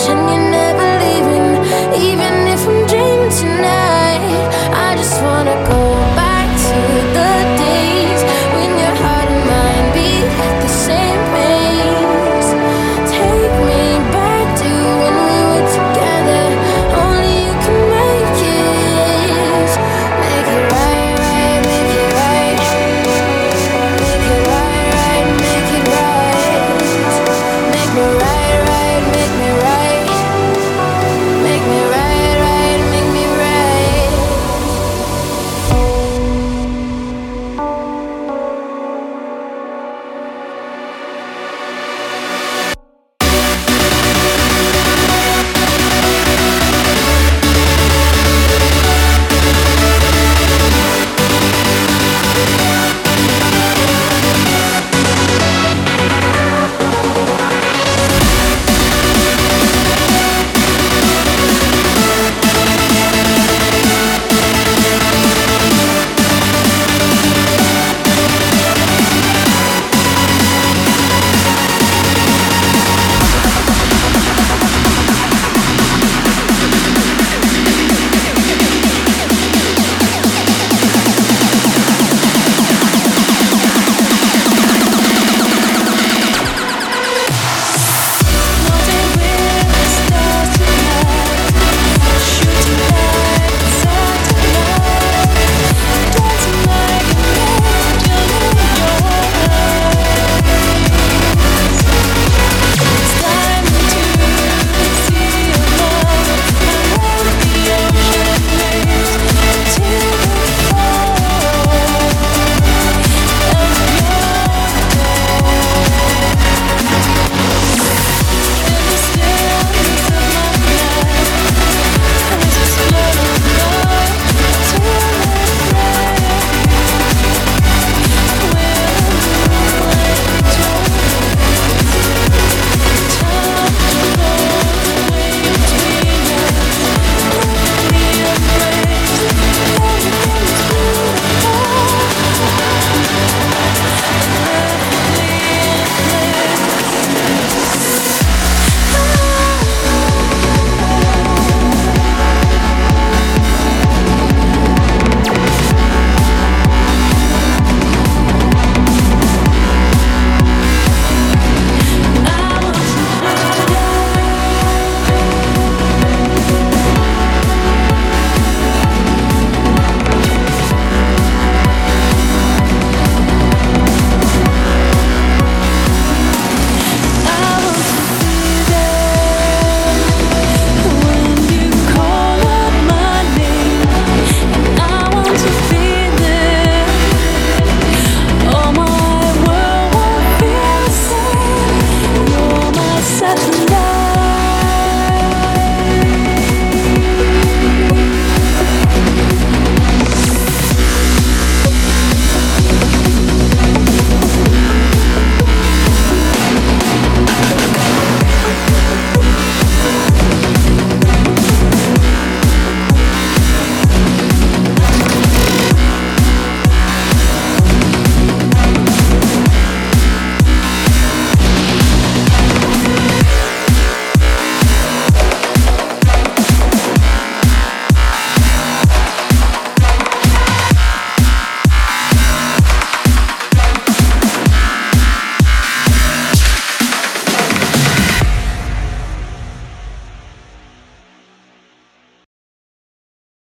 ฉั